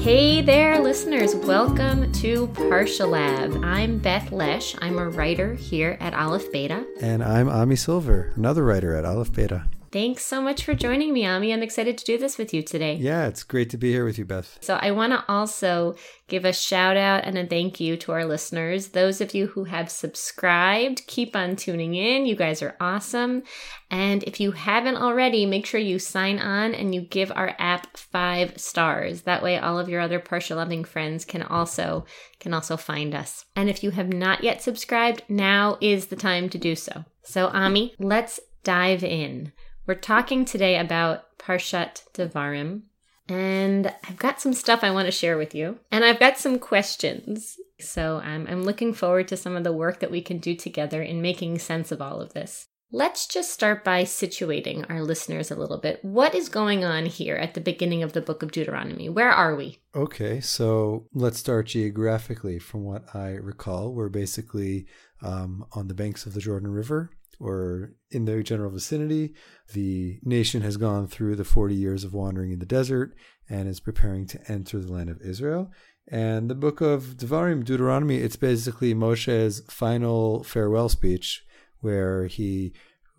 Hey there, listeners. Welcome to Parsha Lab. I'm Beth Lesch. I'm a writer here at Aleph Beta. And I'm Ami Silver, another writer at Aleph Beta. Thanks so much for joining me, Ami. I'm excited to do this with you today. Yeah, it's great to be here with you, Beth. So, I want to also give a shout out and a thank you to our listeners. Those of you who have subscribed, keep on tuning in. You guys are awesome. And if you haven't already, make sure you sign on and you give our app five stars. That way, all of your other Parsha loving friends can also can also find us. And if you have not yet subscribed, now is the time to do so. So, Ami, let's dive in. We're talking today about Parshat Devarim, and I've got some stuff I want to share with you, and I've got some questions. So I'm, I'm looking forward to some of the work that we can do together in making sense of all of this. Let's just start by situating our listeners a little bit. What is going on here at the beginning of the book of Deuteronomy? Where are we? Okay, so let's start geographically. From what I recall, we're basically um, on the banks of the Jordan River or in their general vicinity. The nation has gone through the 40 years of wandering in the desert and is preparing to enter the land of Israel. And the book of Devarim, Deuteronomy, it's basically Moshe's final farewell speech where he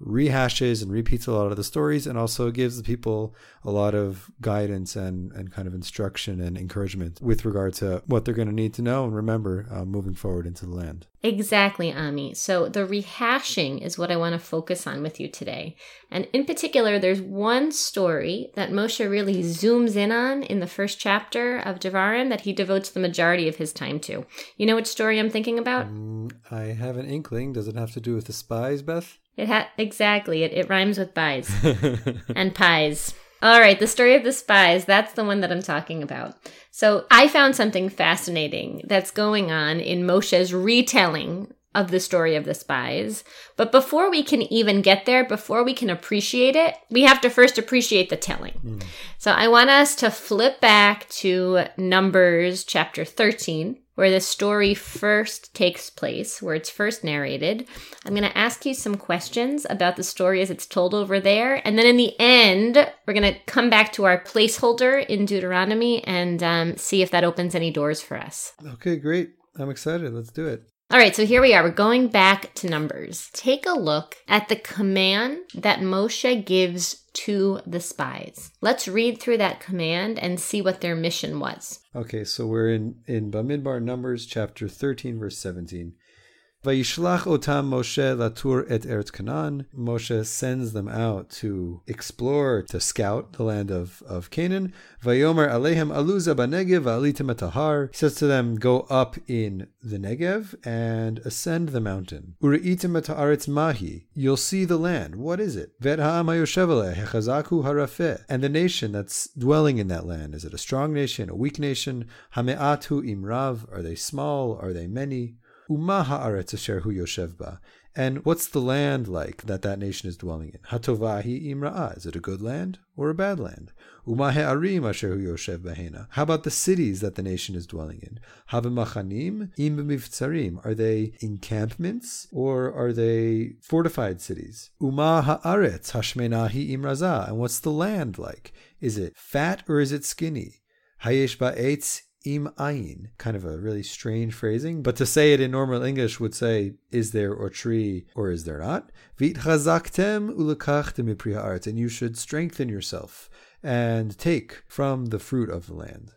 rehashes and repeats a lot of the stories and also gives the people a lot of guidance and, and kind of instruction and encouragement with regard to what they're going to need to know and remember uh, moving forward into the land. Exactly, Ami. So the rehashing is what I want to focus on with you today. And in particular, there's one story that Moshe really zooms in on in the first chapter of Devarim that he devotes the majority of his time to. You know which story I'm thinking about? Um, I have an inkling. Does it have to do with the spies, Beth? It ha- exactly. It, it rhymes with buys and pies. All right, the story of the spies, that's the one that I'm talking about. So I found something fascinating that's going on in Moshe's retelling of the story of the spies. But before we can even get there, before we can appreciate it, we have to first appreciate the telling. Mm. So I want us to flip back to Numbers chapter 13 where the story first takes place, where it's first narrated. I'm going to ask you some questions about the story as it's told over there. And then in the end, we're going to come back to our placeholder in Deuteronomy and um, see if that opens any doors for us. Okay, great. I'm excited. Let's do it. All right, so here we are. We're going back to Numbers. Take a look at the command that Moshe gives to the spies. Let's read through that command and see what their mission was. Okay, so we're in in Bamidbar Numbers chapter 13 verse 17. Vayishlach otam Moshe latur et Eretz Canaan. Moshe sends them out to explore, to scout the land of, of Canaan. Vayomer alehem aluza banegev alitim etahar. He says to them, go up in the Negev and ascend the mountain. Uri'itim etaretz mahi. You'll see the land. What is it? Vet ha'am hechazaku harafeh. And the nation that's dwelling in that land. Is it a strong nation, a weak nation? Hame'atu imrav. Are they small? Are they many? Uma haaretz asher hu yoshev ba. And what's the land like that that nation is dwelling in? Hatovahi imra'a. Is it a good land or a bad land? Uma he'arim asher hu yoshev bahena. How about the cities that the nation is dwelling in? Havemachanim im b'mivtzarim. Are they encampments or are they fortified cities? Uma haaretz hashmenahi imraza. And what's the land like? Is it fat or is it skinny? Hayesh ba'etz im ayin, kind of a really strange phrasing, but to say it in normal English would say, is there or tree or is there not? Vit chazaktem ulekachtem and you should strengthen yourself and take from the fruit of the land.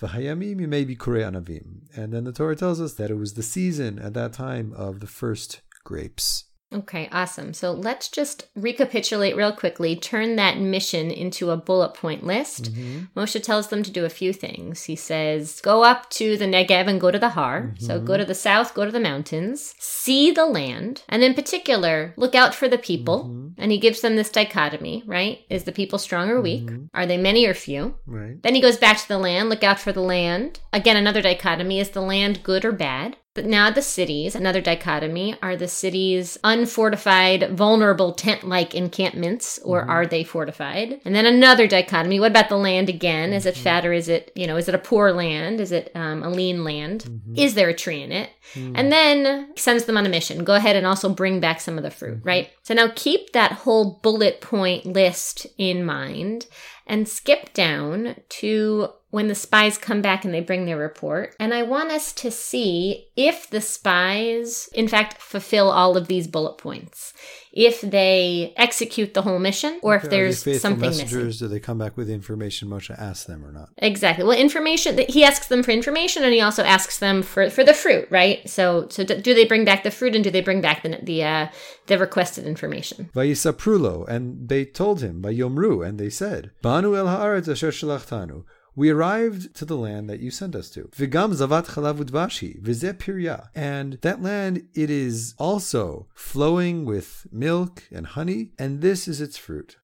V'hayamim you may be anavim. And then the Torah tells us that it was the season at that time of the first grapes. Okay, awesome. So let's just recapitulate real quickly, turn that mission into a bullet point list. Mm-hmm. Moshe tells them to do a few things. He says, go up to the Negev and go to the Har. Mm-hmm. So go to the south, go to the mountains, see the land, and in particular, look out for the people. Mm-hmm. And he gives them this dichotomy, right? Is the people strong or weak? Mm-hmm. Are they many or few? Right. Then he goes back to the land, look out for the land. Again, another dichotomy is the land good or bad? But now the cities, another dichotomy, are the cities unfortified, vulnerable tent like encampments, or mm-hmm. are they fortified? And then another dichotomy. What about the land again? Is it mm-hmm. fat or is it, you know, is it a poor land? Is it um, a lean land? Mm-hmm. Is there a tree in it? Mm. And then sends them on a mission. Go ahead and also bring back some of the fruit, mm-hmm. right? So now keep that whole bullet point list in mind and skip down to when the spies come back and they bring their report. And I want us to see if the spies, in fact, fulfill all of these bullet points. If they execute the whole mission, or if Are there's something messengers? missing. Do they come back with the information Moshe asks them or not? Exactly. Well, information. He asks them for information, and he also asks them for for the fruit, right? So, so do do they bring back the fruit, and do they bring back the the uh, the requested information? Vayisaprulo, and they told him, Vayomru, and they said, Banu el haaretz asher shalachtanu. We arrived to the land that you sent us to. Vigam zavat chalav udvashi, vizeh pirya. And that land, it is also flowing with milk and honey, and this is its fruit.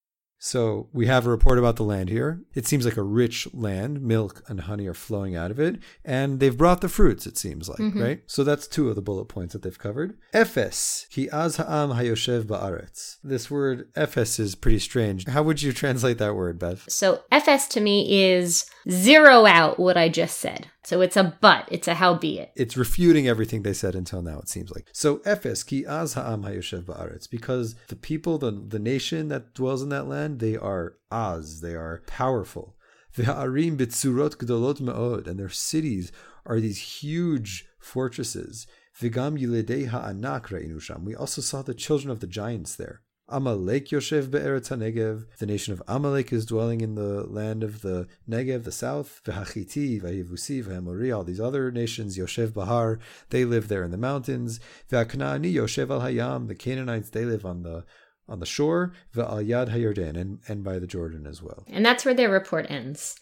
So we have a report about the land here. It seems like a rich land. Milk and honey are flowing out of it. And they've brought the fruits, it seems like, mm-hmm. right? So that's two of the bullet points that they've covered. Ephes, ki az ha'am hayoshev ba'aretz. This word ephes is pretty strange. How would you translate that word, Beth? So Ephes to me is zero out what I just said. So it's a but. It's a howbeit. It's refuting everything they said until now, it seems like. So, Ephes, ki az ha'am hayoshev ba'aretz, because the people, the, the nation that dwells in that land, they are az, they are powerful. Ve'arim bitzurot gdolot me'od, and their cities are these huge fortresses. V'gam yiledei ha'anak ra'inu sham. We also saw the children of the giants there. Amalek Yoshev be'eretz Negev. The nation of Amalek is dwelling in the land of the Negev, the south. V'hachiti, v'hivusi, v'hamori, all these other nations, Yoshev Bahar, they live there in the mountains. V'haknaani Yoshev al Hayam, the Canaanites, they live on the on the shore. V'al Yad HaYordan, and, and by the Jordan as well. And that's where their report ends.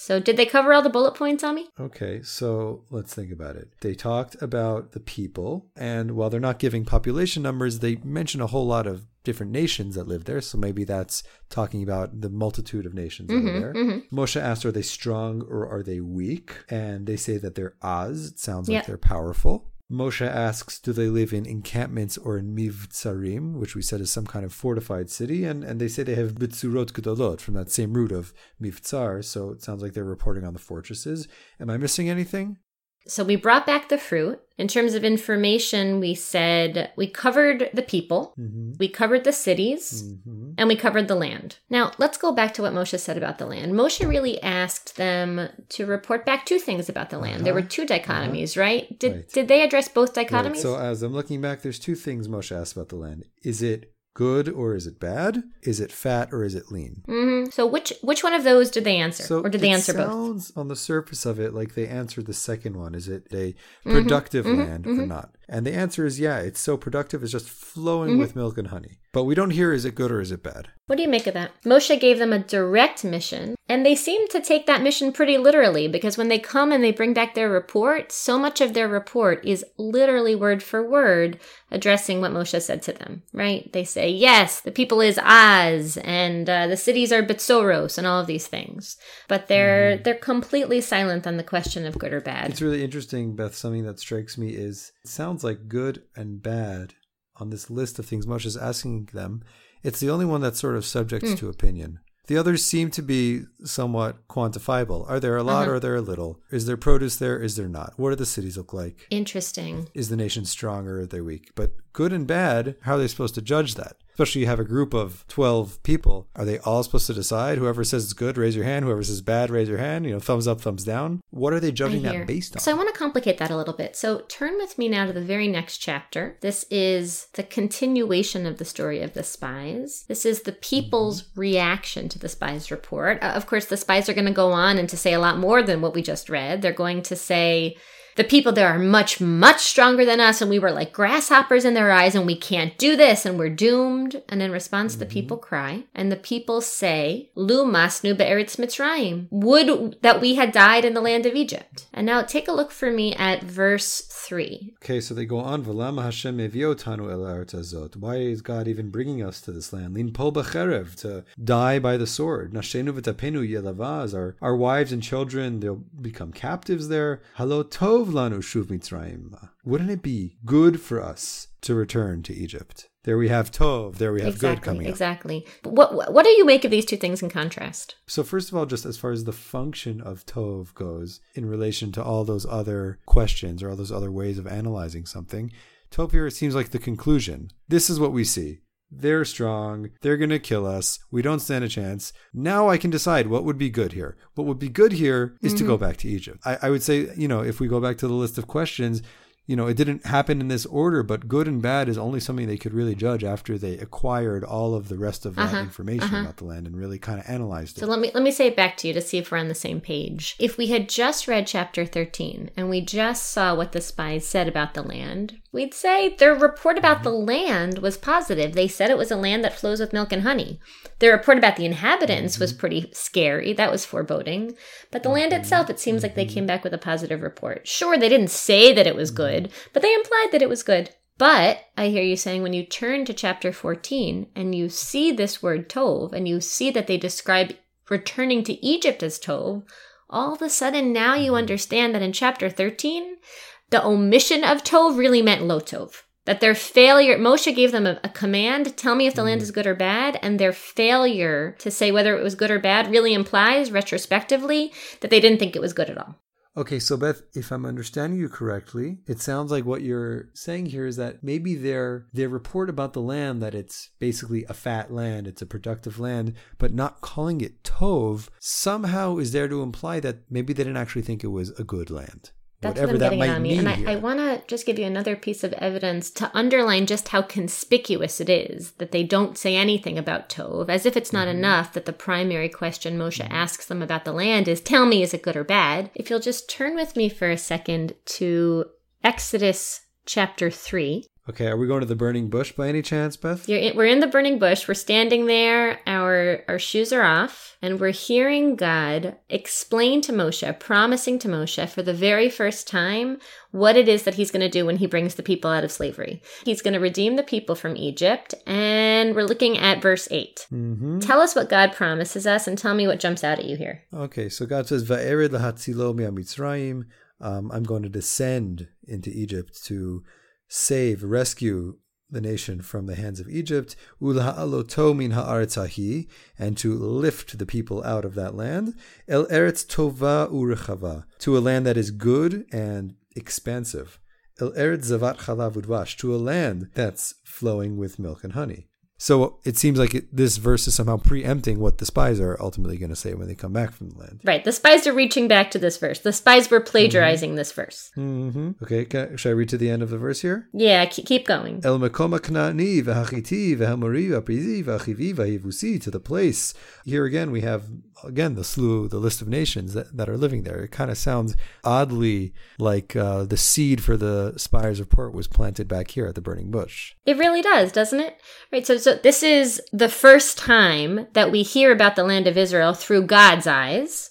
So did they cover all the bullet points Ami? Okay, so let's think about it. They talked about the people, and while they're not giving population numbers, they mention a whole lot of different nations that live there. So maybe that's talking about the multitude of nations that mm-hmm, are there. Mm-hmm. Moshe asked, Are they strong or are they weak? And they say that they're Az. It sounds like they're powerful. Moshe asks, Do they live in encampments or in mivtsarim, which we said is some kind of fortified city? And, and they say they have bitzurot gedolot from that same root of mivtsar. So it sounds like they're reporting on the fortresses. Am I missing anything? So we brought back the fruit. In terms of information, we said we covered the people, Mm-hmm. we covered the cities, mm-hmm. and we covered the land. Now, let's go back to what Moshe said about the land. Moshe really asked them to report back two things about the land. There were uh-huh. two uh-huh. dichotomies, right? Did Right. did they address both Right, dichotomies? so as I'm looking back, there's two things Moshe asked about the land. Is it good or is it bad? Is it fat or is it lean? hmm So which which one of those did they answer, So or did they answer both? sounds on the surface of it like they answered the second one. Is it a Mm-hmm. productive land or not? And the answer is yeah, it's so productive, it's just flowing Mm-hmm. with milk and honey. But we don't hear is it good or is it bad? What do you make of that? Moshe gave them a direct mission, and they seem to take that mission pretty literally because when they come and they bring back their report, so much of their report is literally word for word addressing what Moshe said to them, right? They say, yes, the people is Az, and uh, the cities are Bitsoros, and all of these things. But they're they're completely silent on the question of good or bad. It's really interesting, Beth. Something that strikes me is sounds like good and bad on this list of things Moshe's asking them. It's the only one that's sort of subject Hmm. to opinion. The others seem to be somewhat quantifiable. Are there a lot Uh-huh. or are there a little? Is there produce there? Is there not? What do the cities look like? Interesting. Is the nation strong or are they weak? But good and bad, how are they supposed to judge that? Especially you have a group of 12 people. Are they all supposed to decide? Whoever says it's good, raise your hand. Whoever says bad, raise your hand. You know, thumbs up, thumbs down. What are they judging that based on? So I want to complicate that a little bit. So turn with me now to the very next chapter. This is the continuation of the story of the spies. This is the people's Mm-hmm. reaction to the spies report. Uh, of course, the spies are going to go on and to say a lot more than what we just read. They're going to say the people there are much, much stronger than us, and we were like grasshoppers in their eyes, and we can't do this, and we're doomed. And in response, the mm-hmm. people cry, and the people say, Lu masnu be'eretz Mitzrayim. Would that we had died in the land of Egypt. And now take a look for me at verse 3. Okay, so they go on. V'lama Hashem eviotanu el hazot. Why is God even bringing us to this land? Lin pol b'cherev, to die by the sword. Nashenu v'tapenu yelavaz. Our, our wives and children, they'll become captives there. Halo tov lanu shuv mitzrayim. Wouldn't it be good for us to return to Egypt? There we have tov. There we have good coming up. exactly. But what what do you make of these two things in contrast? So first of all, just as far as the function of Tov goes in relation to all those other questions or all those other ways of analyzing something, Tov here it seems like the conclusion. This is what we see. They're strong. They're going to kill us. We don't stand a chance. Now I can decide what would be good here. What would be good here is to go back to Egypt. I, I would say, you know, if we go back to the list of questions, you know, it didn't happen in this order, but good and bad is only something they could really judge after they acquired all of the rest of that Uh-huh, information uh-huh. about the land and really kind of analyzed it. So let me let me say it back to you to see if we're on the same page. If we had just read chapter 13 and we just saw what the spies said about the land, we'd say their report about the mm-hmm. land was positive. They said it was a land that flows with milk and honey. Their report about the inhabitants was mm-hmm. pretty scary. That was foreboding. But the land mm-hmm. itself, it seems like they came back with a positive report. Sure, they didn't say that it was good, but they implied that it was good. But I hear you saying when you turn to chapter 14 and you see this word Tov and you see that they describe returning to Egypt as Tov, all of a sudden now you understand that in chapter 13, the omission of Tov really meant Lo Tov. That their failure, Moshe gave them a, a command, tell me if the land mm. is good or bad, and their failure to say whether it was good or bad really implies, retrospectively, that they didn't think it was good at all. Okay, so Beth, if I'm understanding you correctly, it sounds like what you're saying here is that maybe their their report about the land that it's basically a fat land, it's a productive land, but not calling it tov somehow is there to imply that maybe they didn't actually think it was a good land. That's Whatever what I'm getting Ami. And I. I want to just give you another piece of evidence to underline just how conspicuous it is that they don't say anything about Tov, as if it's not Mm-hmm. enough that the primary question Moshe asks them about the land is, Tell me, is it good or bad? If you'll just turn with me for a second to Exodus chapter 3. Okay, are we going to the burning bush by any chance, Beth? You're in, we're in the burning bush. We're standing there. Our our shoes are off, and we're hearing God explain to Moshe, promising to Moshe for the very first time what it is that he's going to do when he brings the people out of slavery. He's going to redeem the people from Egypt, and we're looking at verse eight. Mm-hmm. Tell us what God promises us, and tell me what jumps out at you here. Okay, so God says, "Va'ered lahatzilo mi'amitzrayim." Um, I'm going to descend into Egypt to save, rescue the nation from the hands of Egypt, ulha'aloto min ha'aretz hahi, and to lift the people out of that land, el eretz tova urechava, to a land that is good and expansive, el eretz zavat chalav udvash, to a land that's flowing with milk and honey. So it seems like it, this verse is somehow preempting what the spies are ultimately going to say when they come back from the land. Right, the spies are reaching back to this verse. The spies were plagiarizing this verse. hmm Okay, can, should I read to the end of the verse here? Yeah, keep, keep going. El mekom ha'kna'ani v'hachiti v'hamori v'aprizi v'achivi v'hivusi to the place. Here again we have again the slew, the list of nations that, that are living there. It kind of sounds oddly like uh, the seed for the spies report was planted back here at the burning bush. It really does, doesn't it? Right. So, so this is the first time that we hear about the land of Israel through God's eyes.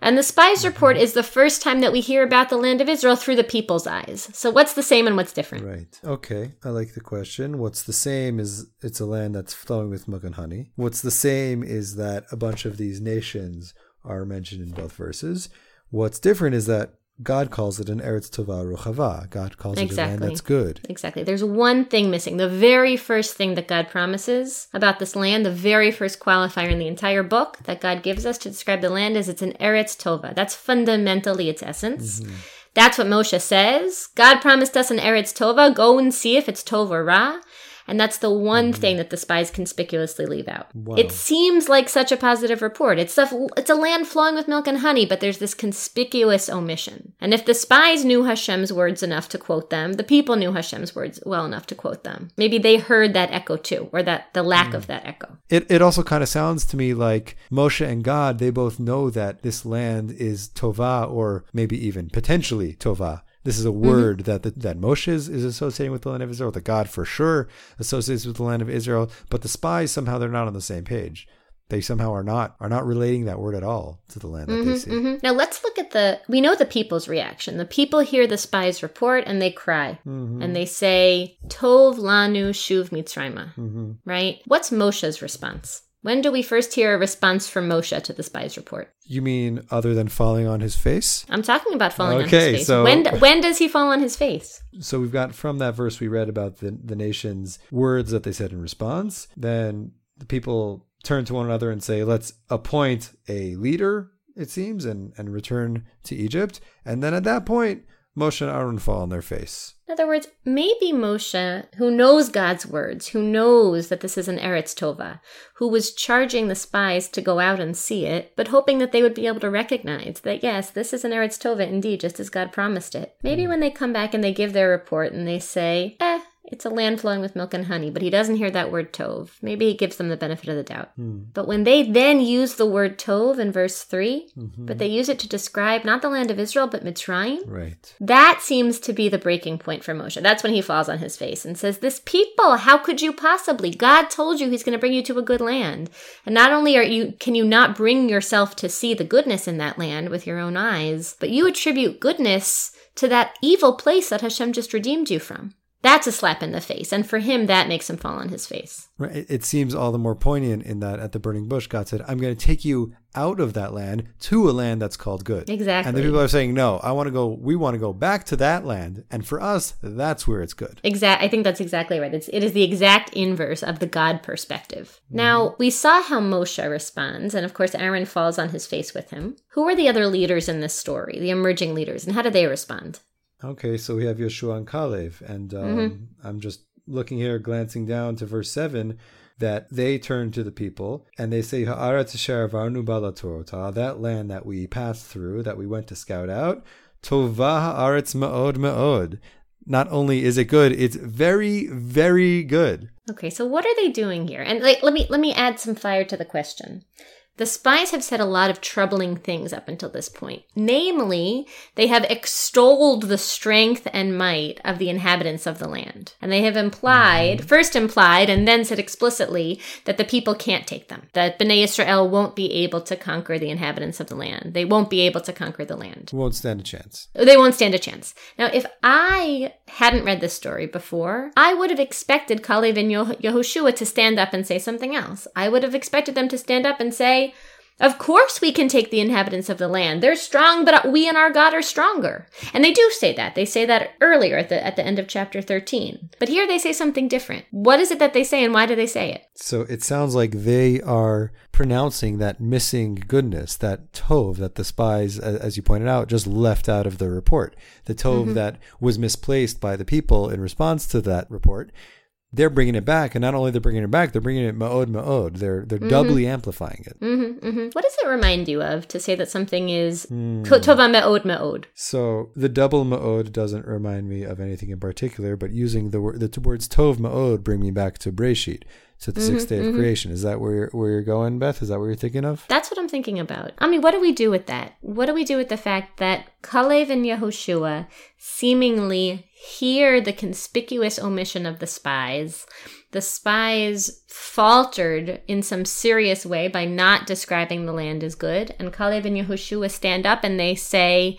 And the spies report is the first time that we hear about the land of Israel through the people's eyes. So what's the same and what's different? Right. Okay. I like the question. What's the same is it's a land that's flowing with milk and honey. What's the same is that a bunch of these nations are mentioned in both verses. What's different is that God calls it an Eretz Tova Ruchava. God calls it a land that's good. Exactly. There's one thing missing. The very first thing that God promises about this land, the very first qualifier in the entire book that God gives us to describe the land is it's an Eretz Tova. That's fundamentally its essence. Mm-hmm. That's what Moshe says. God promised us an Eretz Tova. Go and see if it's Tova or Ra. And that's the one mm-hmm. thing that the spies conspicuously leave out. It seems like such a positive report. It's a, it's a land flowing with milk and honey, but there's this conspicuous omission. And if the spies knew Hashem's words enough to quote them, the people knew Hashem's words well enough to quote them. Maybe they heard that echo too, or that the lack mm. of that echo. It, it also kind of sounds to me like Moshe and God, they both know that this land is Tova or maybe even potentially Tova. This is a word that the, that Moshe is, is associating with the land of Israel. The God for sure associates with the land of Israel, but the spies somehow they're not on the same page. They somehow are not are not relating that word at all to the land that they see. Mhm. Now let's look at the. We know the people's reaction. The people hear the spies' report and they cry and they say, "Tov lanu shuv mitzrayma." hmm Right? What's Moshe's response? When do we first hear a response from Moshe to the spies' report? You mean other than falling on his face? I'm talking about falling on his face. so- when when does he fall on his face? So we've got from that verse we read about the the nation's words that they said in response. Then the people turn to one another and say, "Let's appoint a leader." It seems and and return to Egypt. And then at that point, Moshe and Aaron fall on their face. In other words, maybe Moshe, who knows God's words, who knows that this is an Eretz Tova, who was charging the spies to go out and see it, but hoping that they would be able to recognize that, yes, this is an Eretz Tova indeed, just as God promised it. Maybe when they come back and they give their report and they say, eh, it's a land flowing with milk and honey, but he doesn't hear that word tov. Maybe he gives them the benefit of the doubt. Hmm. But when they then use the word tov in verse 3, Mhm. but they use it to describe not the land of Israel, but Mitzrayim, Right. that seems to be the breaking point for Moshe. That's when he falls on his face and says, This people, how could you possibly? God told you he's going to bring you to a good land. And not only are you can you not bring yourself to see the goodness in that land with your own eyes, but you attribute goodness to that evil place that Hashem just redeemed you from. That's a slap in the face. And for him, that makes him fall on his face. Right. It, seems all the more poignant in that at the burning bush, God said, I'm going to take you out of that land to a land that's called good. Exactly. And the people are saying, no, I want to go, we want to go back to that land. And for us, that's where it's good. Exact. I think that's exactly right. It's, it is the exact inverse of the God perspective. Mm-hmm. Now, we saw how Moshe responds, and of course, Aaron falls on his face with him. Who are the other leaders in this story, the emerging leaders, and how do they respond? Okay, so we have Yeshua and Kalev. And um, I'm just looking here, glancing down to verse 7, that they turn to the people and they say, Ha'aretz asher avarnu balatorota, that land that we passed through, that we went to scout out, tova ha'aretz ma'od ma'od. Not only is it good, it's very, very good. Okay, so what are they doing here? And like, let me let me add some fire to the question. The spies have said a lot of troubling things up until this point. Namely, they have extolled the strength and might of the inhabitants of the land. And they have implied, mm-hmm. first implied, and then said explicitly, that the people can't take them. That Bnei Israel won't be able to conquer the inhabitants of the land. They won't be able to conquer the land. Won't stand a chance. They won't stand a chance. Now, if I hadn't read this story before, I would have expected Kalev and Yeh- Yehoshua to stand up and say something else. I would have expected them to stand up and say, of course we can take the inhabitants of the land. They're strong, but we and our God are stronger. And they do say that. They say that earlier at the at the end of chapter 13. But here they say something different. What is it that they say and why do they say it? So it sounds like they are pronouncing that missing goodness, that tov that the spies, as you pointed out, just left out of the report. The tov mm-hmm. that was misplaced by the people in response to that report. They're bringing it back, and not only they're bringing it back, they're bringing it ma'od ma'od. They're they're doubly amplifying it. hmm hmm What does it remind you of to say that something is tova me'od me'od? So the double ma'od doesn't remind me of anything in particular, but using the word the two words tov ma'od bring me back to Breshit, to the sixth day of creation. Is that where you're, where you're going, Beth? Is that what you're thinking of? That's what I'm thinking about. I mean, what do we do with that? What do we do with the fact that Kalev and Yehoshua seemingly hear the conspicuous omission of the spies? The spies faltered in some serious way by not describing the land as good. And Kalev and Yehoshua stand up and they say,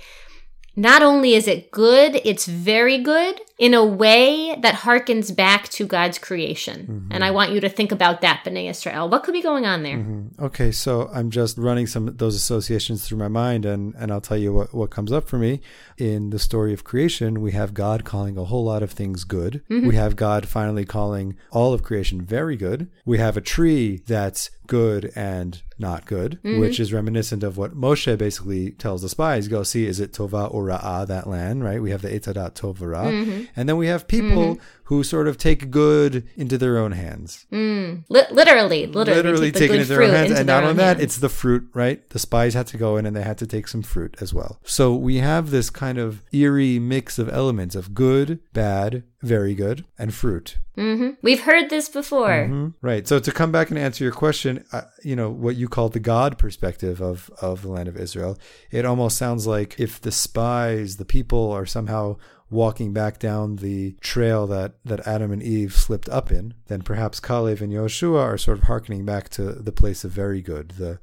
not only is it good, it's very good in a way that harkens back to God's creation. And I want you to think about that, B'nai Israel. What could be going on there? Mhm. Okay, so I'm just running some of those associations through my mind, and, and I'll tell you what, what comes up for me. In the story of creation, we have God calling a whole lot of things good. We have God finally calling all of creation very good. We have a tree that's good and not good, mm-hmm. which is reminiscent of what Moshe basically tells the spies go see, is it Tova or Ra'ah, that land, right? We have the Etadat Tov Ra. Mm-hmm. And then we have people mm-hmm. Who sort of take good into their own hands Mm. Li- literally, literally, literally take taking into their own hands. into And not only that, hands. it's the fruit, right? The spies had to go in and they had to take some fruit as well. So we have this kind of eerie mix of elements of good, bad, very good, and fruit. Mm-hmm. We've heard this before. Mhm. Right. So to come back and answer your question, uh, you know, what you call the God perspective of, of the land of Israel, it almost sounds like if the spies, the people are somehow walking back down the trail that, that Adam and Eve slipped up in, then perhaps Kalev and Yoshua are sort of hearkening back to the place of very good, the,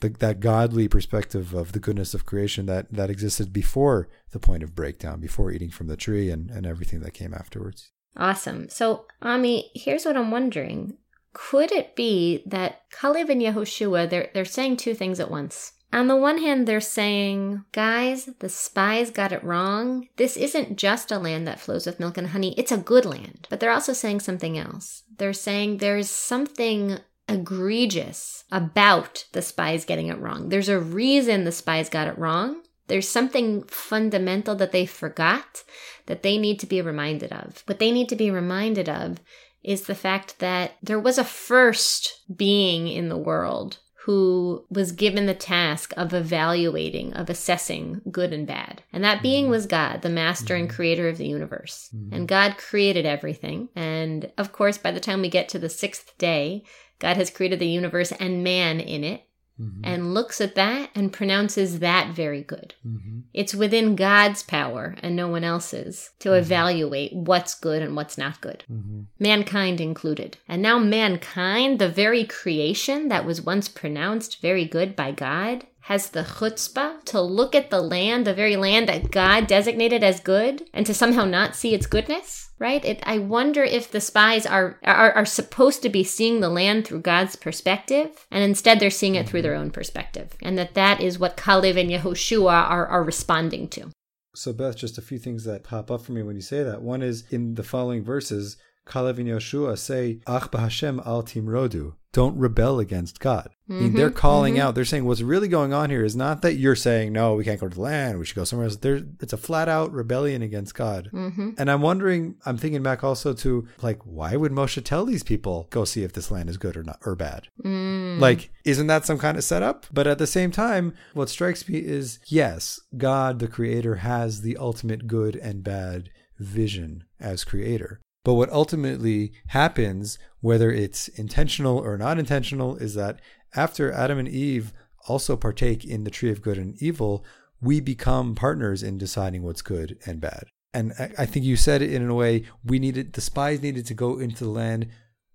the that godly perspective of the goodness of creation that, that existed before the point of breakdown, before eating from the tree and, and everything that came afterwards. Awesome. So, Ami, here's what I'm wondering. Could it be that Kalev and Yehoshua, they're, they're saying two things at once? On the one hand, they're saying, guys, the spies got it wrong. This isn't just a land that flows with milk and honey, it's a good land. But they're also saying something else. They're saying there's something egregious about the spies getting it wrong. There's a reason the spies got it wrong. There's something fundamental that they forgot that they need to be reminded of. What they need to be reminded of is the fact that there was a first being in the world who was given the task of evaluating, of assessing good and bad. And that being mm-hmm. was God, the master and mm-hmm. creator of the universe. Mm-hmm. And God created everything. And of course, by the time we get to the sixth day, God has created the universe and man in it mm-hmm. and looks at that and pronounces that very good. Mm-hmm. It's within God's power and no one else's to mm-hmm. evaluate what's good and what's not good, mm-hmm. mankind included. And now, mankind, the very creation that was once pronounced very good by God, has the chutzpah to look at the land, the very land that God designated as good, and to somehow not see its goodness, right? It, I wonder if the spies are, are are supposed to be seeing the land through God's perspective, and instead they're seeing it through their own perspective, and that that is what Kalev and Yehoshua are, are responding to. So, Beth, just a few things that pop up for me when you say that. One is in the following verses, Kalev and say, Ach b'Hashem al timrodu don't rebel against God. Mm-hmm, I mean, they're mm-hmm, calling mm-hmm. out. They're saying what's really going on here is not that you're saying no, we can't go to the land. We should go somewhere else. There, it's a flat out rebellion against God. Mm-hmm. And I'm wondering. I'm thinking back also to like, why would Moshe tell these people go see if this land is good or not or bad? Mm. Like, isn't that some kind of setup? But at the same time, what strikes me is yes, God, the Creator, has the ultimate good and bad vision as Creator. But what ultimately happens, whether it's intentional or not intentional, is that after Adam and Eve also partake in the tree of good and evil, we become partners in deciding what's good and bad. And I think you said it in a way we needed, the spies needed to go into the land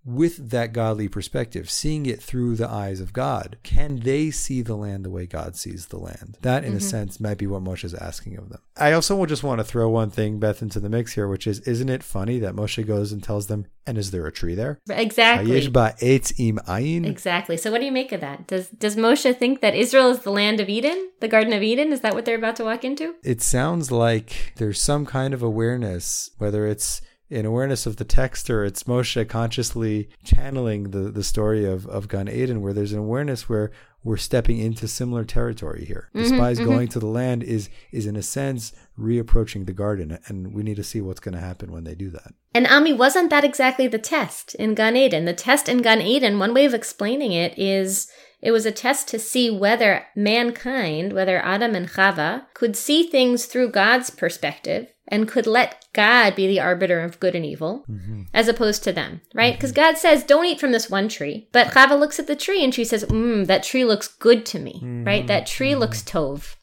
with that godly perspective, seeing it through the eyes of God, can they see the land the way God sees the land? That, in mm-hmm. a sense, might be what Moshe is asking of them. I also just want to throw one thing, Beth, into the mix here, which is, isn't it funny that Moshe goes and tells them, and is there a tree there? Exactly. Exactly. So, what do you make of that? Does Does Moshe think that Israel is the land of Eden, the Garden of Eden? Is that what they're about to walk into? It sounds like there's some kind of awareness, whether it's in awareness of the text or it's Moshe consciously channeling the, the story of, of Gan Eden, where there's an awareness where we're stepping into similar territory here. The mm-hmm, spies mm-hmm. going to the land is is in a sense reapproaching the garden, and we need to see what's going to happen when they do that. And Ami, wasn't that exactly the test in Gan Eden? The test in Gan Eden, one way of explaining it is it was a test to see whether mankind, whether Adam and Chava, could see things through God's perspective and could let God be the arbiter of good and evil mm-hmm. as opposed to them, right? Because mm-hmm. God says, don't eat from this one tree. But Chava looks at the tree and she says, mm, that tree looks good to me, mm-hmm. right? That tree mm-hmm. looks tov.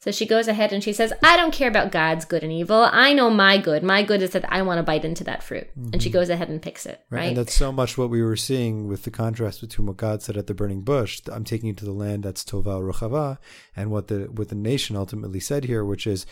So she goes ahead and she says, I don't care about God's good and evil. I know my good. My good is that I want to bite into that fruit. And she mm-hmm. goes ahead and picks it, right? right? And that's so much what we were seeing with the contrast between what God said at the burning bush. I'm taking you to the land that's Tova Ruchava, and what the what the nation ultimately said here, which is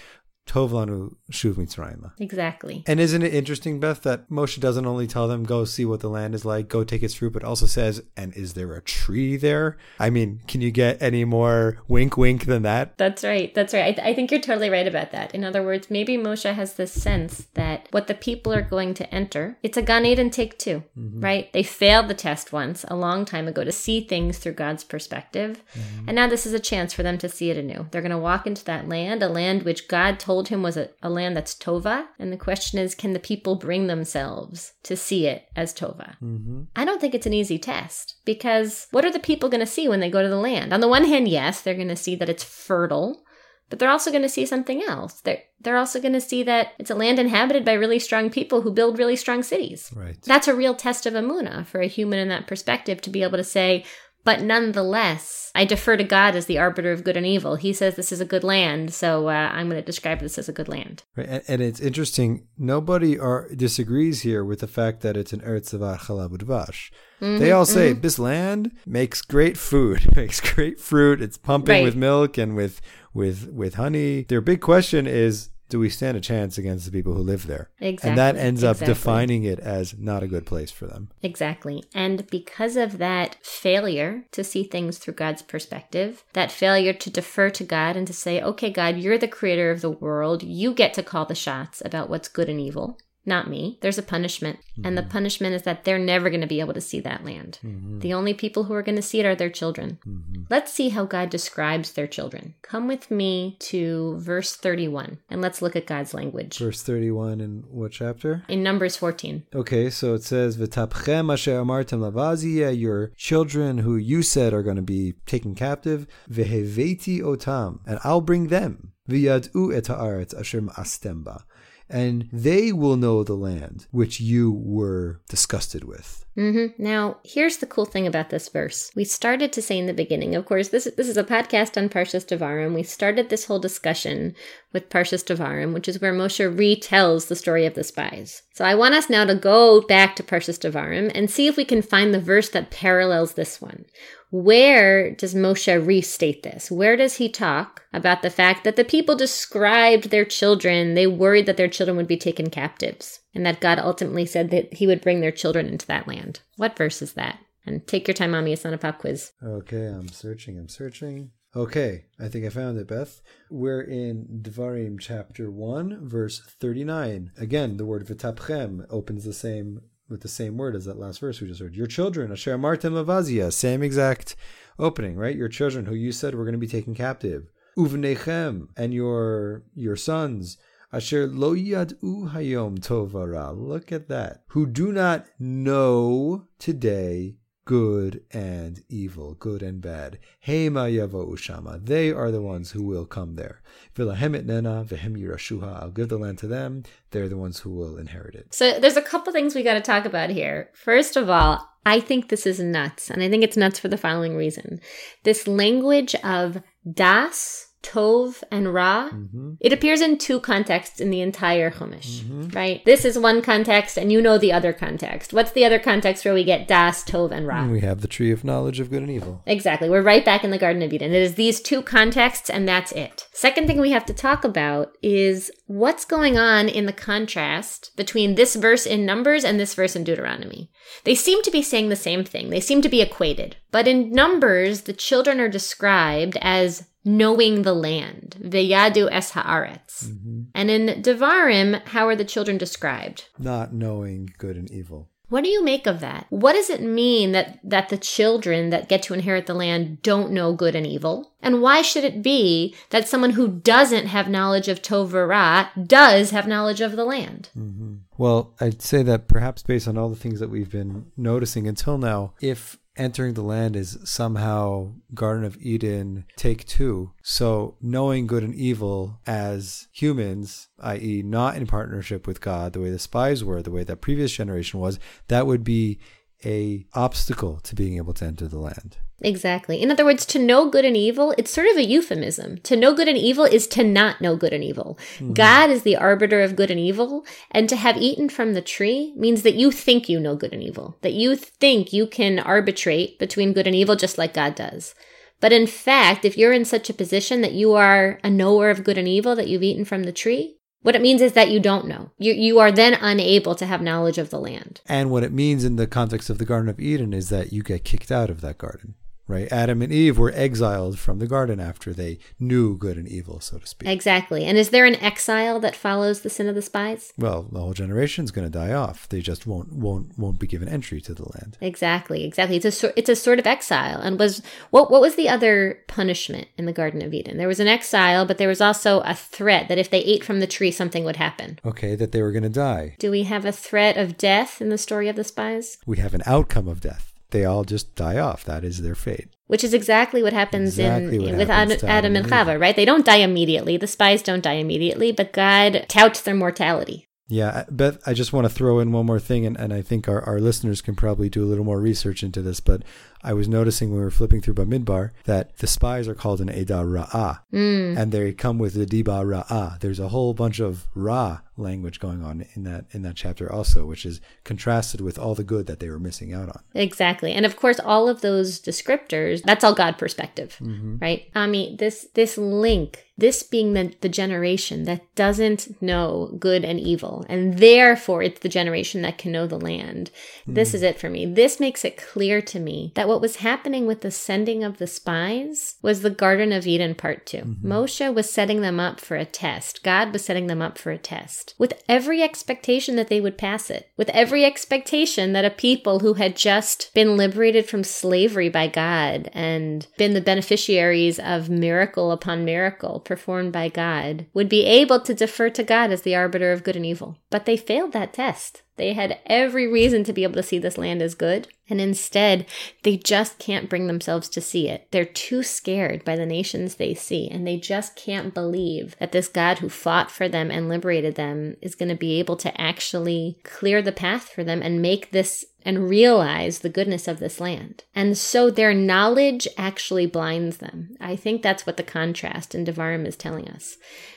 Tovlanu Shuv Mitzrayim. Exactly. And isn't it interesting, Beth, that Moshe doesn't only tell them go see what the land is like, go take its fruit, but also says, and is there a tree there? I mean, can you get any more wink, wink than that? That's right. That's right. I, th- I think you're totally right about that. In other words, maybe Moshe has this sense that what the people are going to enter, it's a Gan Eden take 2 mm-hmm. right? They failed the test once a long time ago to see things through God's perspective, mm-hmm. and now this is a chance for them to see it anew. They're going to walk into that land, a land which God told told him was a, a land that's Tova. And the question is, can the people bring themselves to see it as Tova? Mm-hmm. I don't think it's an easy test because what are the people going to see when they go to the land? On the one hand, yes, they're going to see that it's fertile but they're also going to see something else. They're they're also going to see that it's a land inhabited by really strong people who build really strong cities. Right. That's a real test of Amuna for a human in that perspective to be able to say, but nonetheless, I defer to God as the arbiter of good and evil. He says this is a good land, so uh, I'm going to describe this as a good land. Right. And, and it's interesting. Nobody are, disagrees here with the fact that it's an Eretz Chalav Udvash. Mm-hmm, they all say mm-hmm. this land makes great food, makes great fruit. It's pumping right. with milk and with with with honey. Their big question is do we stand a chance against the people who live there? Exactly. And that ends up defining it as not a good place for them. Exactly. And because of that failure to see things through God's perspective, that failure to defer to God and to say, okay, God, you're the creator of the world. You get to call the shots about what's good and evil. Not me. There's a punishment. And the mm-hmm. punishment is that they're never going to be able to see that land. Mm-hmm. The only people who are going to see it are their children. Mm-hmm. Let's see how God describes their children. Come with me to verse 31 and let's look at God's language. Verse 31 in what chapter? In Numbers 14. Okay, so it says, V'tapchem asher amartem lavaziyeh, your children who you said are going to be taken captive, v'heveti otam, and I'll bring them, v'yad'u et ha'aretz asher ma'astem ba, and they will know the land which you were disgusted with. hmm Now, here's the cool thing about this verse. We started to say in the beginning, of course, this, this is a podcast on Parshas Devarim. We started this whole discussion with Parshas Devarim, which is where Moshe retells the story of the spies. So I want us now to go back to Parshas Devarim and see if we can find the verse that parallels this one. Where does Moshe restate this? Where does he talk about the fact that the people described their children? They worried that their children would be taken captives, and that God ultimately said that he would bring their children into that land. What verse is that? And take your time, Ami. It's not a pop quiz. Okay, I'm searching, I'm searching. Okay, I think I found it, Beth. We're in Devarim chapter 1, verse 39. Again, the word vitapchem opens the same with the same word as that last verse we just heard. Your children, Asher Martin Lavazia, same exact opening, right? Your children who you said were going to be taken captive. Uvnechem, and your your sons, Asher lo yad'u hayom tovara. Look at that. Who do not know today good and evil, good and bad. Hema yavo shama. They are the ones who will come there. Vilahem nena vehem yirashuha. I'll give the land to them. They're the ones who will inherit it. So there's a couple things we got to talk about here. First of all, I think this is nuts, and I think it's nuts for the following reason. This language of das, tov, and ra, mm-hmm. it appears in two contexts in the entire Chumash, mm-hmm. right? This is one context, and you know the other context. What's the other context where we get das, tov, and ra? We have the tree of knowledge of good and evil. Exactly. We're right back in the Garden of Eden. It is these two contexts, and that's it. Second thing we have to talk about is what's going on in the contrast between this verse in Numbers and this verse in Deuteronomy. They seem to be saying the same thing, they seem to be equated. But in Numbers, the children are described as knowing the land, veyadu es haaretz. Mm-hmm. And in Devarim, how are the children described? Not knowing good and evil. What do you make of that? What does it mean that that the children that get to inherit the land don't know good and evil? And why should it be that someone who doesn't have knowledge of Tov Ra does have knowledge of the land? Mm-hmm. Well, I'd say that perhaps based on all the things that we've been noticing until now, if entering the land is somehow Garden of Eden take two, so knowing good and evil as humans, i.e., not in partnership with God, the way the spies were, the way that previous generation was, that would be a obstacle to being able to enter the land. Exactly. In other words, to know good and evil, it's sort of a euphemism. To know good and evil is to not know good and evil. Hmm. God is the arbiter of good and evil, and to have eaten from the tree means that you think you know good and evil, that you think you can arbitrate between good and evil just like God does. But in fact, if you're in such a position that you are a knower of good and evil, that you've eaten from the tree, what it means is that you don't know. You, you are then unable to have knowledge of the land. And what it means in the context of the Garden of Eden is that you get kicked out of that garden, right? Adam and Eve were exiled from the garden after they knew good and evil, so to speak. Exactly. And is there an exile that follows the sin of the spies? Well, the whole generation's going to die off. They just won't won't won't be given entry to the land. Exactly, exactly. It's a it's a sort of exile. And was what what was the other punishment in the Garden of Eden? There was an exile, but there was also a threat that if they ate from the tree, something would happen. Okay, that they were going to die. Do we have a threat of death in the story of the spies? We have an outcome of death. They all just die off. That is their fate. Which is exactly what happens Exactly in what with happens Ad- Adam Adam and and Chava, right? They don't die immediately. The spies don't die immediately, but God touts their mortality. Yeah, Beth, I just want to throw in one more thing, and, and I think our, our listeners can probably do a little more research into this, but I was noticing when we were flipping through Bamidbar that the spies are called an Eda Ra'ah, hmm. and they come with the Diba Ra'ah. There's a whole bunch of Ra language going on in that in that chapter also, which is contrasted with all the good that they were missing out on. Exactly. And of course all of those descriptors, that's all God perspective. Mm-hmm. Right? Ami, this this link, this being the, the generation that doesn't know good and evil, and therefore it's the generation that can know the land. This mm-hmm. is it for me. This makes it clear to me that what what was happening with the sending of the spies was the Garden of Eden part 2 Mm-hmm. Moshe was setting them up for a test. God was setting them up for a test with every expectation that they would pass it, with every expectation that a people who had just been liberated from slavery by God and been the beneficiaries of miracle upon miracle performed by God would be able to defer to God as the arbiter of good and evil. But they failed that test. They had every reason to be able to see this land as good, and instead, they just can't bring themselves to see it. They're too scared by the nations they see, and they just can't believe that this God who fought for them and liberated them is going to be able to actually clear the path for them and make this and realize the goodness of this land. And so their knowledge actually blinds them. I think that's what the contrast in Devarim is telling us.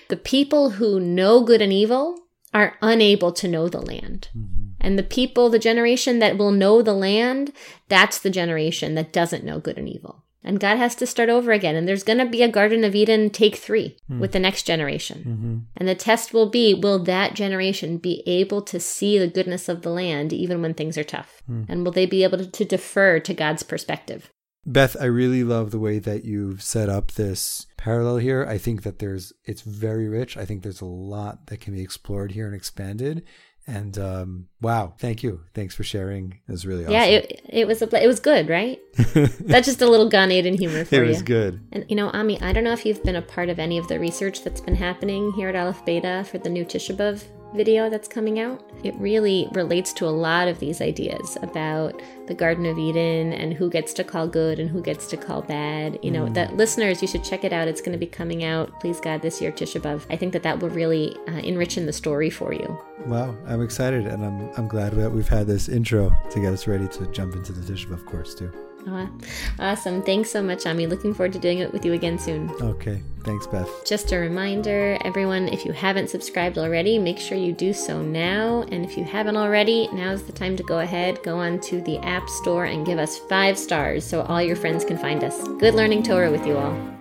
The people who know good and evil are unable to know the land. Mm-hmm. And the people, the generation that will know the land, that's the generation that doesn't know good and evil. And God has to start over again. And there's going to be a Garden of Eden take three hmm. with the next generation. Mm-hmm. And the test will be will that generation be able to see the goodness of the land even when things are tough? Hmm. And will they be able to, to defer to God's perspective? Beth, I really love the way that you've set up this parallel here. I think that there's it's very rich. I think there's a lot that can be explored here and expanded. And um, wow, thank you. Thanks for sharing. It was really awesome. Yeah, it, it was a, it was good, right? That's just a little Gan Eden humor for it you. was good. And you know, Ami, I don't know if you've been a part of any of the research that's been happening here at Aleph Beta for the new Tisha B'Av video that's coming out. It really relates to a lot of these ideas about the Garden of Eden and who gets to call good and who gets to call bad. You know, that listeners, you should check it out. It's going to be coming out, please God, this year, Tisha B'Av. I think that that will really uh, enrich in the story for you. Wow, I'm excited, and I'm I'm glad that we've had this intro to get us ready to jump into the Tisha B'Av course too. Aw, awesome. Thanks so much, Ami. Looking forward to doing it with you again soon. Okay, thanks, Beth. Just a reminder, everyone, if you haven't subscribed already, make sure you do so now. And if you haven't already, now's the time to go ahead, go on to the App Store and give us five stars so all your friends can find us. Good learning Torah with you all.